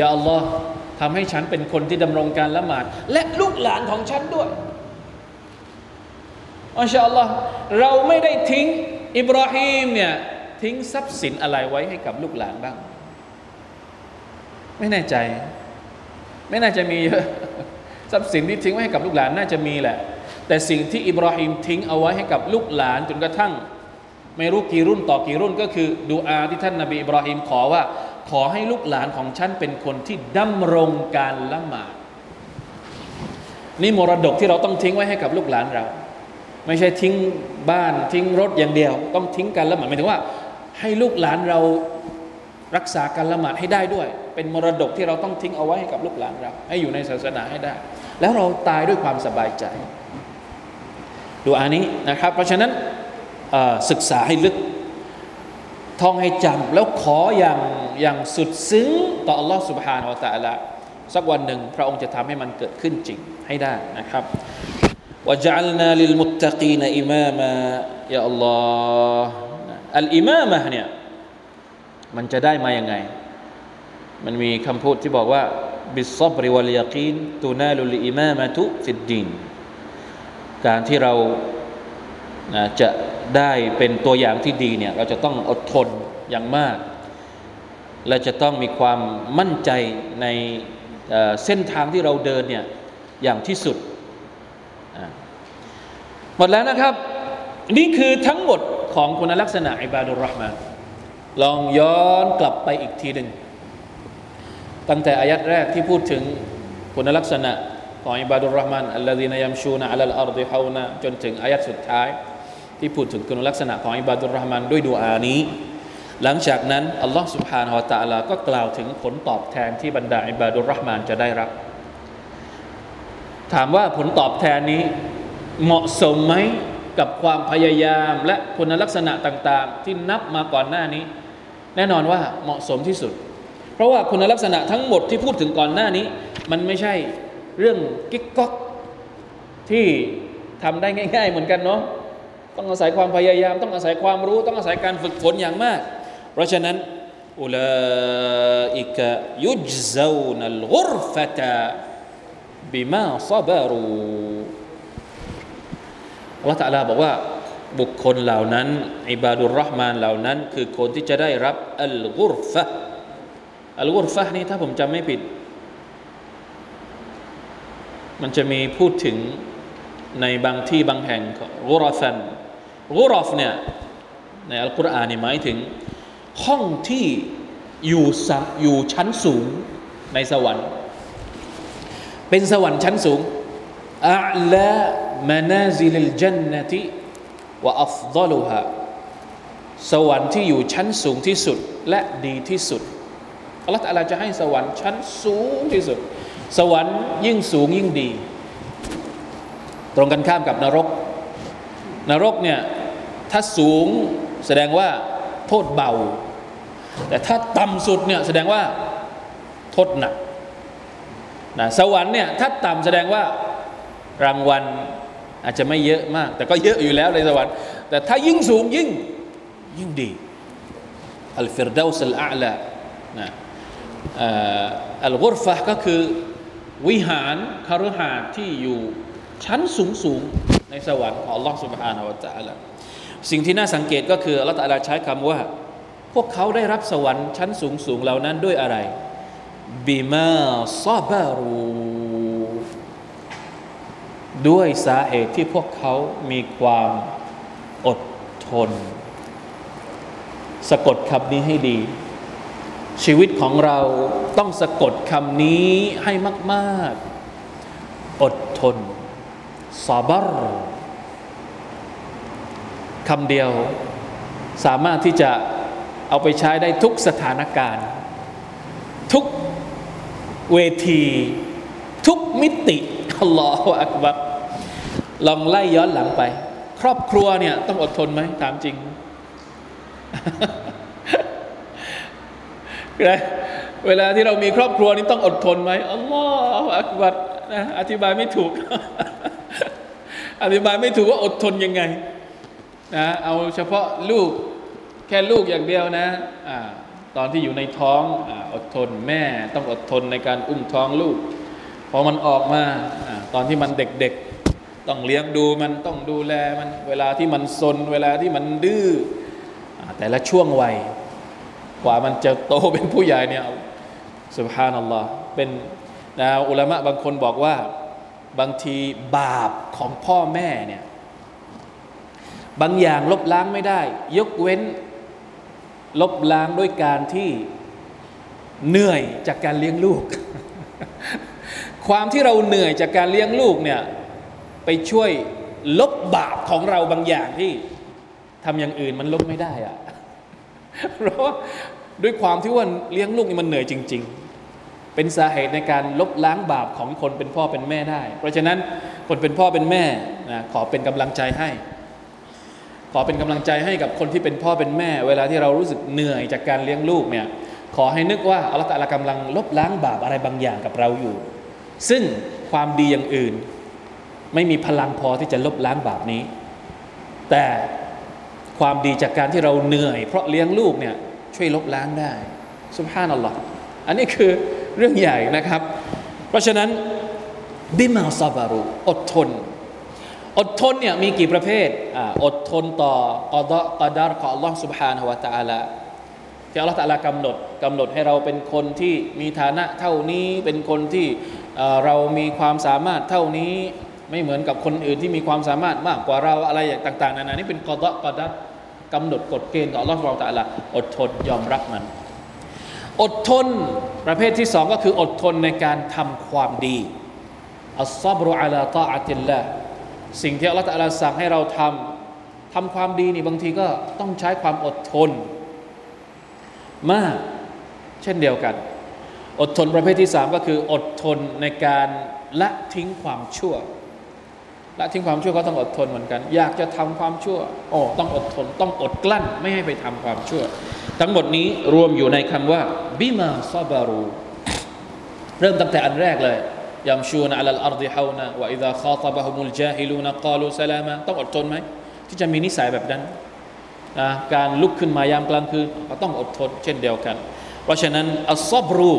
ยาอัลลอฮ์ทำให้ฉันเป็นคนที่ดำรงการละหมาด และลูกหลานของฉันด้วยอัลชาอัลลอฮ์เราไม่ได้ทิ้งอิบราฮิมเนี่ย ทิ้งทรัพย์สินอะไรไว้ให้กับลูกหลานบ้าง ไม่แน่ใจ ไม่น่าจะมีเยอะทรัพย์สินที่ทิ้งไว้ให้กับลูกหลานน่าจะมีแหละ แต่สิ่งที่อิบราฮิมทิ้งเอาไว้ให้กับลูกหลานจนกระทั่ง ไม่รู้กี่รุ่นต่อกี่รุ่นก็คือดูอาที่ท่านนาบีอิบราฮิมขอว่า ขอให้ลูกหลานของฉันเป็นคนที่ดำรงการละหมาดนี่มรดกที่เราต้องทิ้งไว้ให้กับลูกหลานเรา ไม่ใช่ทิ้งบ้านทิ้งรถอย่างเดียว ต้องทิ้งการละหมาดหมายถึงว่า ให้ลูกหลานเรารักษาการละหมาดให้ได้ด้วย เป็นมรดกที่เราต้องทิ้งเอาไว้ให้กับลูกหลานเรา ให้อยู่ในศาสนาให้ได้ แล้วเราตายด้วยความสบายใจ ดูอันนี้นะครับ เพราะฉะนั้นศึกษาให้ลึกท่องให้จำแล้วขออย่างอย่างสุดซึ้งต่อ Allah سبحانه และ تعالى สักวันหนึ่งพระองค์จะทำให้มันเกิดขึ้นจริงให้ได้นะครับ وجعلنا للمتقين إماما يا الله อัลอิมามะเนี่ยมันจะได้มาอยังไง มันมีคำพูดที่บอกว่าบิสซับริวัลยากีนตูนาลุลอิมามะตุฟิดดีนการที่เราจะได้เป็นตัวอย่างที่ดีเนี่ยเราจะต้องอดทนอย่างมาก และจะต้องมีความมั่นใจในเส้นทางที่เราเดินเนี่ยอย่างที่สุดหมดแล้วนะครับ นี่คือทั้งหมด ของคุณลักษณะอิบาดุลรหมานลองย้อนกลับไปอีกทีหนึ่ง ตั้งแต่อายัดแรกที่พูดถึงคุณลักษณะของอิบาดุลรหมานอัลลอฮีนายมชูนะอัลลอฮ์ดิฮาวนะจนถึงอายัดสุดท้าย ที่พูดถึงคุณลักษณะของอิบาดุลรหมานด้วยดูอานี้ หลังจากนั้นอัลลอฮ์สุบฮานฮะตะลาก็กล่าวถึงผลตอบแทนที่บรรดาอิบาดุลรหมานจะได้รับ ถามว่าผลตอบแทนนี้เหมาะสมไหม กับความพยายามและคุณลักษณะต่างๆ ที่นับมาก่อนหน้านี้ แน่นอนว่าเหมาะสมที่สุด เพราะว่าคุณลักษณะทั้งหมดที่พูดถึงก่อนหน้านี้ มันไม่ใช่เรื่องกิ๊กก๊อกที่ทำได้ง่าย ๆ เหมือนกันเนาะต้องอาศัยความพยายาม ต้องอาศัยความรู้ ต้องอาศัยการฝึกฝนอย่างมาก เพราะฉะนั้นอุลาอิกะยุจซานัลกุรฟะตาบิมาซาบารู อัลลอฮฺตะลาบอกว่าบุคคลเหล่านั้น อิบาดุลรห์มานเหล่านั้น คือคนที่จะได้รับอัลกุรฟะอัลกุรฟะนี่ถ้าผมจำไม่ผิด มันจะมีพูดถึงในบางที่บางแห่งกุรฟันกุรฟเนี่ยในอัลกุรอานนี่หมายถึง ห้องที่อยู่สัอยู่ชั้นสูงในสวรรค์ เป็นสวรรค์ชั้นสูงอัลา มานาซิลจันนติวะอัฟดลุฮะสวรรค์ที่อยู่ชั้นสูงที่สุดและดีที่สุดอัลลอฮฺอาลาจะให้สวรรค์ชั้นสูงที่สุด สวรรค์ยิ่งสูงยิ่งดี ตรงกันข้ามกับนรก นรกเนี่ยถ้าสูงแสดงว่าโทษเบา แต่ถ้าต่ำสุดเนี่ยแสดงว่าโทษหนักนะสวรรค์เนี่ยถ้าต่ำแสดงว่ารางวัล อาจจะไม่เยอะมาก แต่ก็เยอะอยู่แล้วในสวรรค์แต่ถ้ายิ่งสูงยิ่งยิ่งดีอัลฟิรดาสลอาลานะอัลกุรฟะก็คือวิหารคารุหาที่อยู่ชั้นสูงสูงในสวรรค์ของ Allah سبحانه และ تعالى สิ่งที่น่าสังเกตก็คือ Allah تعالى ใช้คำว่า พวกเขาได้รับสวรรค์ชั้นสูงสูงเหล่านั้นด้วยอะไรบิมาซาบารู ด้วยสาเหตุที่พวกเขามีความอดทน สะกดคำนี้ให้ดี ชีวิตของเราต้องสะกดคำนี้ให้มาก ๆ อดทนซาบารคำเดียวสามารถที่จะเอาไปใช้ได้ทุกสถานการณ์ ทุกเวที ทุกมิติอัลลอฮฺอักบัร ลองไล่ย้อนหลังไป ครอบครัวเนี่ยต้องอดทนไหมถามจริงเวลาที่เรามีครอบครัวนี่ต้องอดทนไหมอัลลอฮฺอักบัรนะอธิบายไม่ถูก อธิบายไม่ถูกว่าอดทนยังไงนะเอาเฉพาะลูกแค่ลูกอย่างเดียวนะอ่าตอนที่อยู่ในท้องออดทนแม่ต้องอดทนในการอุ้มท้องลูกพอมันออกมาอตอนที่มันเด็ก ต้องเลี้ยงดูมันต้องดูแลมันเวลาที่มันซนเวลาที่มันดื้อแต่ละช่วงวัยกว่ามันจะโตเป็นผู้ใหญ่เนี่ยสุบฮานัลลอฮ์เป็นนะอุลามะบางคนบอกว่าบางทีบาปของพ่อแม่เนี่ยบางอย่างลบล้างไม่ได้ ยกเว้น ลบล้างด้วยการที่เหนื่อยจากการเลี้ยงลูก ความที่เราเหนื่อยจากการเลี้ยงลูกเนี่ย ไปช่วยลบบาปของเราบางอย่างที่ทำอย่างอื่นมันลบไม่ได้อะเพราะด้วยความที่ว่าเลี้ยงลูกนี่มันเหนื่อยจริง ๆ เป็นสาเหตุในการลบล้างบาปของคนเป็นพ่อเป็นแม่ได้ เพราะฉะนั้นคนเป็นพ่อเป็นแม่นะขอเป็นกำลังใจให้ ขอเป็นกำลังใจให้กับคนที่เป็นพ่อเป็นแม่ เวลาที่เรารู้สึกเหนื่อยจากการเลี้ยงลูกเนี่ยขอให้นึกว่าอัลลอฮฺกำลังลบล้างบาปอะไรบางอย่างกับเราอยู่ ซึ่งความดีอย่างอื่น ไม่มีพลังพอที่จะลบล้างบาปนี้ แต่ความดีจากการที่เราเหนื่อย เพราะเลี้ยงลูกเนี่ยช่วยลบล้างได้สุภาพนัลลอฮ์อันนี้คือเรื่องใหญ่นะครับ เพราะฉะนั้นบิมาซาบารุอดทน อดทนเนี่ยมีกี่ประเภทออดทนต่อกอดกอดารของ Allah سبحانه และ تعالى ที่อัลลอฮฺตะลากำหนดกำหนดให้เราเป็นคนที่มีฐานะเท่านี้เป็นคนที่เรามีความสามารถเท่านี้ ไม่เหมือนกับคนอื่นที่มีความสามารถมากกว่าเราอะไรอย่างต่างๆนานานี่เป็นกอดกอดัดกำหนดกฎเกณฑ์ของอัลลอฮฺเราตะละอดทนยอมรับมัน อดทนประเภทที่สองก็คืออดทนในการทำความดีอัลซับรุอัลาตาอัติลละสิ่งที่อัลลอฮฺลาสั่งให้เราทำทำความดีนี่บางทีก็ต้องใช้ความอดทน มาก เช่นเดียวกัน อดทนประเภทที่สามก็คืออดทนในการละทิ้งความชั่ว ละทิ้งความชั่วก็ต้องอดทนเหมือนกัน อยากจะทำความชั่วโอ้ต้องอดทน ต้องอดกลั้น ไม่ให้ไปทำความชั่ว ทั้งหมดนี้รวมอยู่ในคำว่าบิมาซาบารูเริ่มตั้งแต่อันแรกเลยยามชูนอัลลอารดิฮาวนะว่าอิดะข้าตบะฮุมุลจาฮิลูนกาลูสลามะต้องอดทนไหมที่จะมีนิสัยแบบนั้นนะการลุกขึ้นมายามกลางคืนก็ต้องอดทน เช่นเดียวกัน เพราะฉะนั้นอัลซอบรู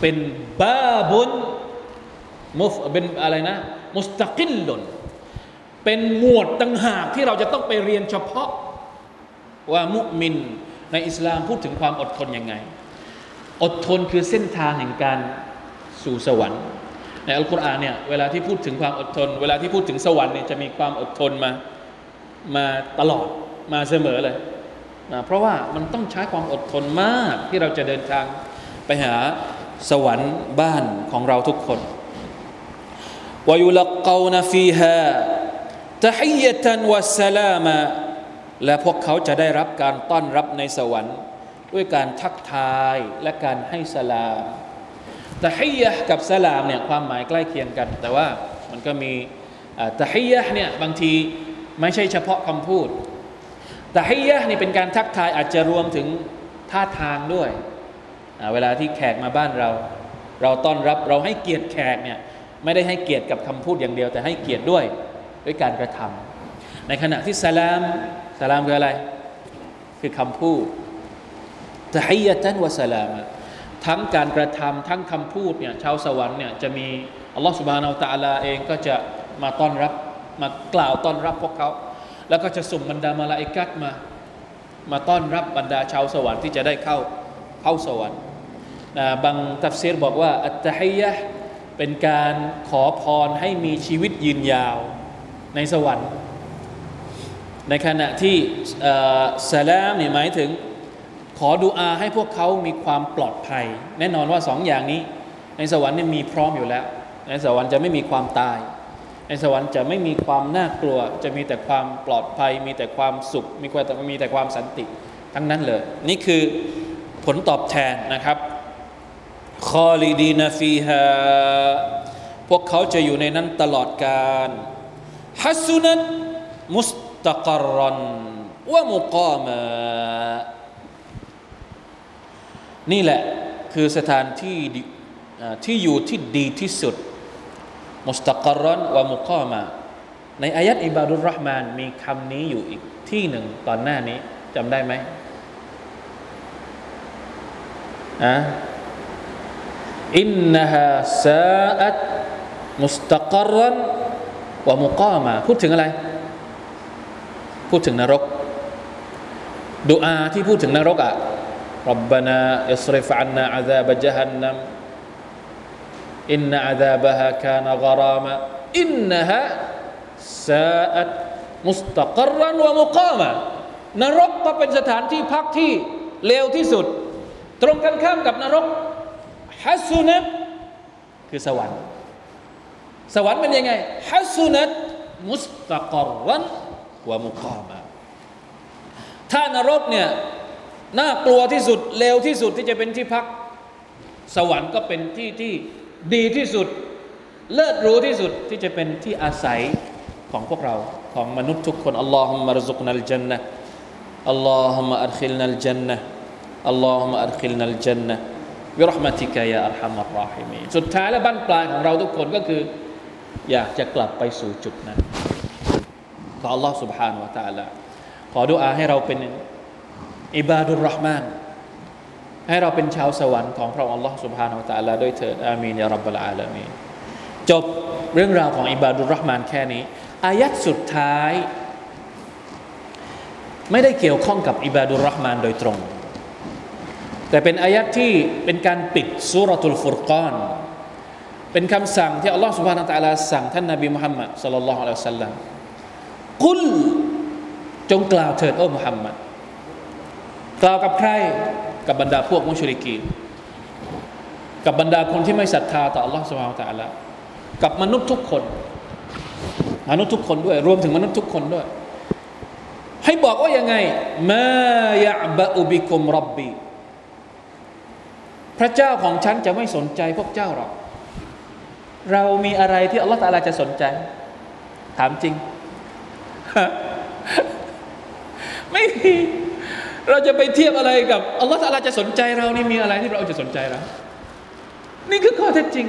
เป็นบาบุนมุฟเป็นอะไรนะ มุสตะกิลลนเป็นหมวดต่างหากที่เราจะต้องไปเรียนเฉพาะว่ามุมินในอิสลามพูดถึงความอดทนยังไง อดทนคือเส้นทางแห่งการสู่สวรรค์ในอัลกุรอานเนี่ยเวลาที่พูดถึงความอดทน เวลาที่พูดถึงสวรรค์เนี่ยจะมีความอดทนมามาตลอดมาเสมอเลยนะเพราะว่ามันต้องใช้ความอดทนมากที่เราจะเดินทางไปหาสวรรค์บ้านของเราทุกคน วยุลกาวนฟีฮาตะฮียตันวะสลามะและพวกเขาจะได้รับการต้อนรับในสวรรค์ ด้วยการทักทายและการให้สลามตะฮียะกับสลามเนี่ยความหมายใกล้เคียงกัน แต่ว่ามันก็มีตะฮียะเนี่ยบางทีไม่ใช่เฉพาะคำพูดตะฮียะนี่เป็นการทักทายอาจจะรวมถึงท่าทางด้วย เวลาที่แขกมาบ้านเรา เราต้อนรับเราให้เกียรติแขกเนี่ย ไม่ได้ให้เกียรติกับคำพูดอย่างเดียว แต่ให้เกียรติด้วยด้วยการกระทำในขณะที่สลามสลามคืออะไร คือคำพูดตะฮียะตันวะสลามทั้งการกระทำทั้งคำพูดเนี่ยชาวสวรรค์เนี่ยจะมีอัลลอฮฺสุบฮานาอัลตะลาเองก็จะมาต้อนรับมากล่าวต้อนรับพวกเขา แล้วก็จะส่งบรรดามาลาอิกัดมา มาต้อนรับบรรดาชาวสวรรค์ที่จะได้เข้าเข้าสวรรค์บางตัฟซีรบอกว่าอัตตะฮียะ เป็นการขอพรให้มีชีวิตยืนยาวในสวรรค์ ในขณะที่สลามนี่ยหมายถึง ขอดูอาให้พวกเขามีความปลอดภัย แน่นอนว่าสองอย่างนี้ ในสวรรค์เนี่ยมีพร้อมอยู่แล้ว ในสวรรค์จะไม่มีความตาย ในสวรรค์จะไม่มีความน่ากลัว จะมีแต่ความปลอดภัย มีแต่ความสุข มีแต่มีแต่ความสันติ ทั้งนั้นเลย นี่คือผลตอบแทนนะครับ คอลีดีนฟีฮาพวกเขาจะอยู่ในนั้นตลอดกาลฮัสุนัตมุสตะกรอนวะมุกามะนี่แหละคือสถานที่ที่อยู่ที่ดีที่สุด มุสตะกรอนวะมุกามะในอายัดอิบาดุลรห์มานมีคำนี้อยู่อีกที่หนึ่งตอนหน้านี้จำได้ไหมอะ อินนฮาซาอัตมุสตะกรันวะมุกามา พูดถึงอะไร พูดถึงนรกดูอาที่พูดถึงนรกอะ่ะรับบานาอิสริฟอันนาอาซาบะจฮันนัมอินนาอาซาบะฮะคานะกรามะอินนาฮะซาอัตมุสตะกรันวะมุกามะนรกก็เป็นสถานที่พักที่เลวที่สุด ตรงกันข้ามกับนรก ฮัสซุนัตคือสวรรค์ สวรรค์เป็นยังไงฮัสซุนัตมุสตะกรันวะมุกามาถ้านรกเนี่ยน่ากลัวที่สุดเลวที่สุดที่จะเป็นที่พัก สวรรค์ก็เป็นที่ที่ดีที่สุด เลิศรู้ที่สุดที่จะเป็นที่อาศัยของพวกเราของมนุษย์ทุกคนอัลลอฮุมะรซุกนัลจันนะอัลลอฮุมะอัดคิลนัลจันนะอัลลอฮุมะอัดคิลนัลจันนะ วิรหมติกยาอัลฮัมอัลรอฮิมีสุดท้ายและบั้นปลายของเราทุกคนก็คือ อยากจะกลับไปสู่จุดนั้นต่อ Allah سبحانه และ تعالى ขอดุอาให้เราเป็นอิบาดุลรห์มานให้เราเป็นชาวสวรรค์ของพระองค์ Allah سبحانه และ تعالى ด้วยเถิดอามีนยารับบลอาลามีนจบเรื่องราวของอิบาดุลรห์มานแค่นี้ อายัดสุดท้าย ไม่ได้เกี่ยวข้องกับอิบาดุลรห์มานโดยตรง แต่เป็นอายัดที่เป็นการปิดสุรตุลฟุรกานเป็นคำสั่งที่อัลลอฮฺสุบฮานาตะลาสั่งท่านนาบีมุฮัมมัดสัลลัลลอฮุอะลัยฮิสัลลัมกุลจงกล่าวเถิดโอ้มุฮัมมัดกล่าวกับใครกับบรรดาพวกมุชริกีกับบรรดาคนที่ไม่ศรัทธาต่ออัลลอฮฺสุบฮานาตะลากับมนุษย์ทุกคน มนุษย์ทุกคนด้วย รวมถึงมนุษย์ทุกคนด้วย ให้บอกว่ายังไงมายะบะอุบิคุมรับบี พระเจ้าของฉันจะไม่สนใจพวกเจ้าหรอก เรามีอะไรที่อัลลอฮฺตาลาจะสนใจ ถามจริง ไม่มีเราจะไปเทียบอะไรกับอัลลอฮฺตาลาจะสนใจเรานี่มีอะไรที่เราจะสนใจเรานี่คือข้อเท็จจริง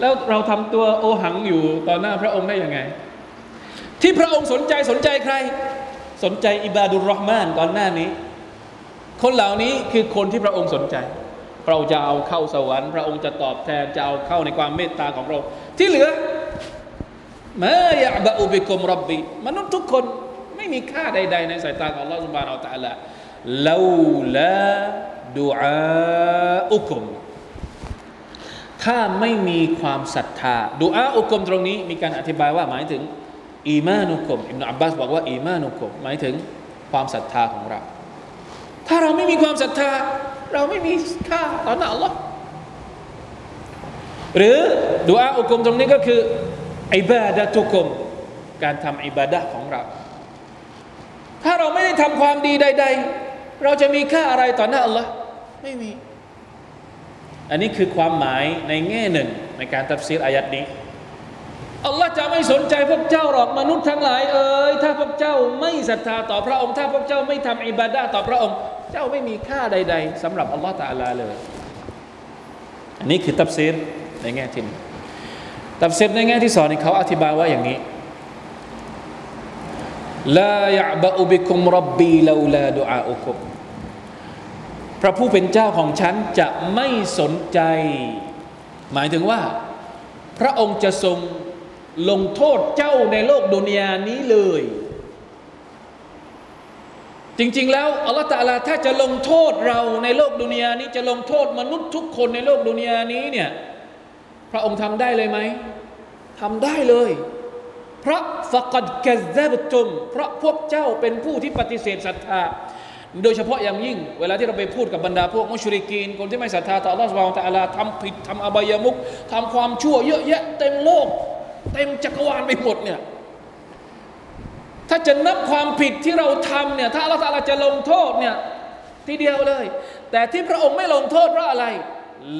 แล้วเราทำตัวโอหังอยู่ต่อหน้าพระองค์ได้ยังไง ที่พระองค์สนใจสนใจใคร สนใจอิบาดุลรอห์มานก่อนหน้านี้ คนเหล่านี้คือคนที่พระองค์สนใจ เราจะเอาเข้าสวรรค์ พระองค์จะตอบแทนจะเอาเข้าในความเมตตาของเรา ที่เหลือมายะบะอุบิกุมรับบีมนุษย์ทุกคนไม่มีค่าใด ๆ ในสายตาของลอสุบานอัลตะละลาลาดูอาอุกุมถ้าไม่มีความศรัทธาดูอาอุกุมตรงนี้ มีการอธิบายว่าหมายถึงอีมานุกุมอิบนาอับบาสบอกว่าอีมานุกุมหมายถึงความศรัทธาของเรา ถ้าเราไม่มีความศรัทธา เราไม่มีค่าต่อหน้าอัลลอฮ์หรือดูอาอุกุมตรงนี้ก็คืออิบาดะตุกุมการทำอิบาดะของเรา ถ้าเราไม่ได้ทำความดีใด ๆ เราจะมีค่าอะไรต่อหน้าอัลลอฮ์ไม่มี อันนี้คือความหมายในแง่หนึ่งในการตัดซีรอายัดนี้อัลลอฮ์จะไม่สนใจพวกเจ้าหรอกมนุษย์ทั้งหลายเอ่ยถ้าพวกเจ้าไม่ศรัทธาต่อพระองค์ ถ้าพวกเจ้าไม่ทำอิบาดะต่อพระองค์ เจ้าไม่มีค่าใด ๆสำหรับอัลลอฮ์ตะอาลาเลย อันนี้คือตับซีรในแง่ที่หนึ่งตับซีรในแง่ที่สองนี่เขาอธิบายว่าอย่างนี้ลายะบะอุบิคุมรับบีลาลาดุอาอุคุมพระผู้เป็นเจ้าของฉันจะไม่สนใจ หมายถึงว่า พระองค์จะทรงลงโทษเจ้าในโลกดุนยานี้เลย จริง ๆ แล้วอัลลอฮฺตะลาถ้าจะลงโทษเราในโลกดุนยานี้จะลงโทษมนุษย์ทุกคนในโลกดุนยานี้เนี่ยพระองค์ทำได้เลยไหมทำได้เลย เพราะฟะกัดกะซบตุมเพราะพวกเจ้าเป็นผู้ที่ปฏิเสธศรัทธาโดยเฉพาะอย่างยิ่ง เวลาที่เราไปพูดกับบรรดาพวกมุชริกีน คนที่ไม่ศรัทธาต่อ Allah Subhanahu Wa Taala ทำผิดทำอบายมุกทำความชั่วเยอะแยะเต็มโลก เต็มจักรวาลไปหมดเนี่ย ถ้าจะนับความผิดที่เราทำเนี่ยถ้าอัลลอฮฺจะลงโทษเนี่ยทีเดียวเลย แต่ที่พระองค์ไม่ลงโทษเพราะอะไร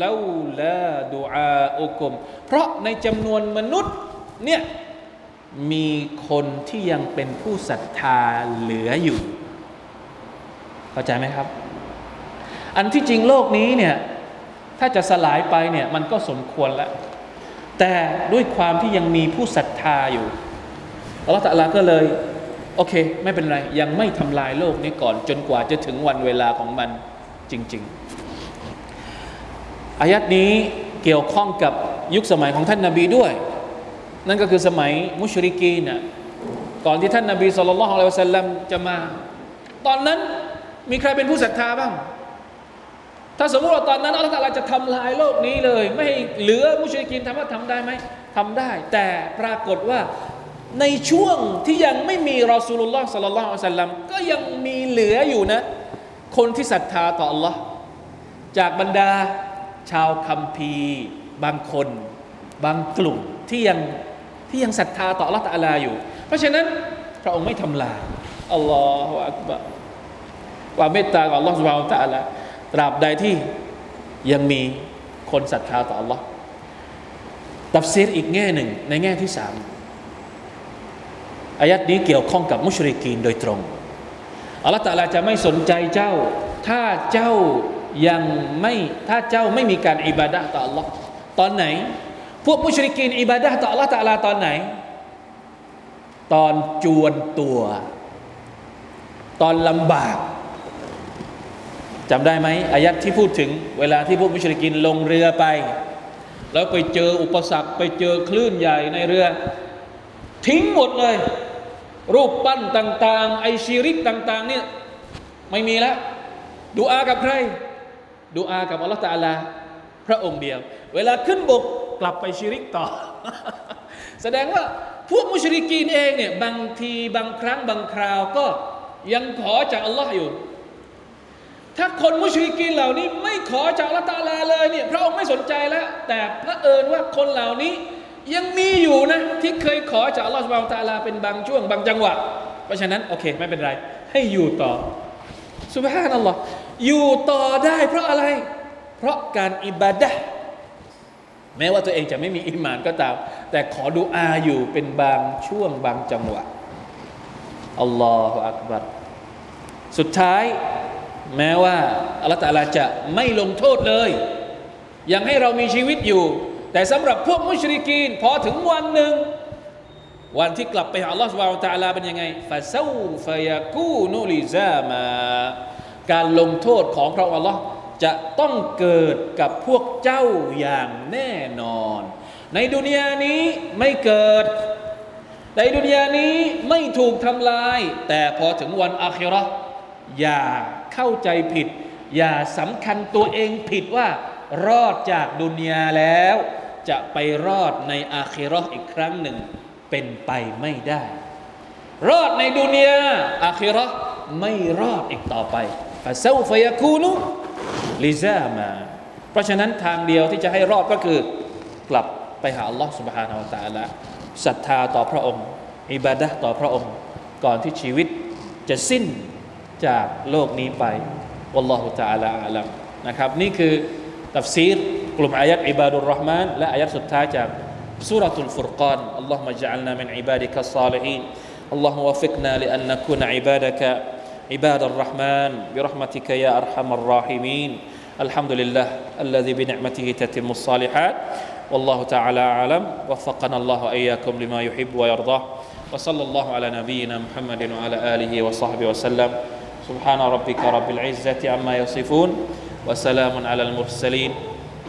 ลาลาดูอาอุกม เพราะในจำนวนมนุษย์เนี่ยมีคนที่ยังเป็นผู้ศรัทธาเหลืออยู่ เข้าใจไหมครับ อันที่จริงโลกนี้เนี่ยถ้าจะสลายไปเนี่ยมันก็สมควรแล้ว แต่ด้วยความที่ยังมีผู้ศรัทธาอยู่อัลลอฮฺตะลาก็เลย โอเค ไม่เป็นไร ยังไม่ทำลายโลกนี้ก่อนจนกว่าจะถึงวันเวลาของมันจริง ๆ อายัดนี้เกี่ยวข้องกับยุคสมัยของท่านนาบีด้วย นั่นก็คือสมัยมุชริกีนะก่อนที่ท่านนาบีสุลต่านละฮ์อะลัยฮิวะสัลลัมจะมา ตอนนั้นมีใครเป็นผู้ศรัทธาบ้าง ถ้าสมมติว่าตอนนั้นอัลลอฮฺจะทำลายโลกนี้เลย ไม่ให้เหลือมุชริกีนทำว่าทำได้ไหมทำได้ แต่ปรากฏว่า ในช่วงที่ยังไม่มีรอสูลุลลอฮ์สัลลัลลอฮุอะสัลลัมก็ยังมีเหลืออยู่นะ คนที่ศรัทธาต่อ Allah จากบรรดาชาวคัมภีร์ บางคน บางกลุ่มที่ยังที่ยังศรัทธาต่อ Allah ตะลาอยู่ เพราะฉะนั้นพระองค์ไม่ทำลายอัลลอฮฺอักบะความเมตตาของ Allah สุบานตะลาตราบใดที่ยังมีคนศรัทธาต่อ Allah ตัฟซีรอีกแง่หนึ่งในแง่ที่สาม อายัดนี้เกี่ยวข้องกับมุชริกีนโดยตรงอัลลอฮฺตะลาจะไม่สนใจเจ้า ถ้าเจ้ายังไม่ถ้าเจ้าไม่มีการอิบาดะต่อ Allah ตอนไหน พวกมุชริกีนอิบาดะต่อ Allah ตะลาตอนไหน ตอนจวนตัว ตอนลำบากจำได้ไหมอายัดที่พูดถึงเวลาที่พวกมุชริกินลงเรือไป แล้วไปเจออุปสรรคไปเจอคลื่นใหญ่ในเรือ ทิ้งหมดเลย รูปปั้นต่างๆ ไอชีริกต่าง ๆ เนี่ยไม่มีแล้วดูอากับใครดูอากับอัลลอฮฺตาลา พระองค์เดียว เวลาขึ้นบกกลับไปชีริกต่อ แสดงว่าพวกมุชริกีนเองเนี่ยบางทีบางครั้งบางคราวก็ยังขอจากอัลลอฮ์อยู่ ถ้าคนมุชริกีนเหล่านี้ไม่ขอจากอัละตาลาเลยเนี่ยพระองค์ไม่สนใจแล้ว แต่พระเอิญว่าคนเหล่านี้ ยังมีอยู่นะ ที่เคยขอจากอัลลอฮฺสุบานตาลาเป็นบางช่วงบางจังหวะ เพราะฉะนั้นโอเคไม่เป็นไร ให้อยู่ต่อสุบฮานัลลอฮ์อยู่ต่อได้ เพราะอะไร เพราะการอิบาดะแม้ว่าตัวเองจะไม่มีอิมานก็ตาม แต่ขอดูอาอยู่เป็นบางช่วงบางจังหวะอัลลอฮฺอักบัรสุดท้ายแม้ว่าอัลลอฮฺตาลาจะไม่ลงโทษเลย ยังให้เรามีชีวิตอยู่ แต่สำหรับพวกมุชริกีนพอถึงวันหนึ่ง วันที่กลับไปหาอัลลอฮฺสุบานตะลาเป็นยังไงฟาซาฟยากูนุลิซามาการลงโทษของพระอัลลอฮ์จะต้องเกิดกับพวกเจ้าอย่างแน่นอน ในดุนยานี้ไม่เกิด ในดุนยานี้ไม่ถูกทำลาย แต่พอถึงวันอาคิรออย่าเข้าใจผิด อย่าสำคัญตัวเองผิดว่ารอดจากดุนยาแล้ว จะไปรอดในอาคิรออีกครั้งหนึ่ง เป็นไปไม่ได้ รอดในดุนยาอาคิรอไม่รอดอีกต่อไปฟาเซลฟยาคูนุลิซามา เพราะฉะนั้นทางเดียวที่จะให้รอดก็คือกลับไปหาอัลลอฮ์ سبحانه และ تعالى ศรัทธาต่อพระองค์ อิบาดะต่อพระองค์ ก่อนที่ชีวิตจะสิ้นจากโลกนี้ไปวัลลอฮุตะอาลาอาลัมนะครับนี่คือตัฟซีร กลุ่มอายัดอิบาดุลรห์มานและอายัดสุดท้ายจากสุรทูลฟุรกานอัลลอฮฺมะจัลนามินอิบาดิกัสซาลิฮีน اللهم وفقنا لأن نكون عبادك عباد الرحمن برحمتك يا أرحم الراحمين الحمد لله الذي بنعمته تتم الصالحات والله تعالى أعلم وفقنا الله وإياكم لما يحب ويرضاه وصلى الله على نبينا محمد وعلى آله وصحبه وسلم سبحان ربك رب العزة عما يصفون وسلام على المرسلين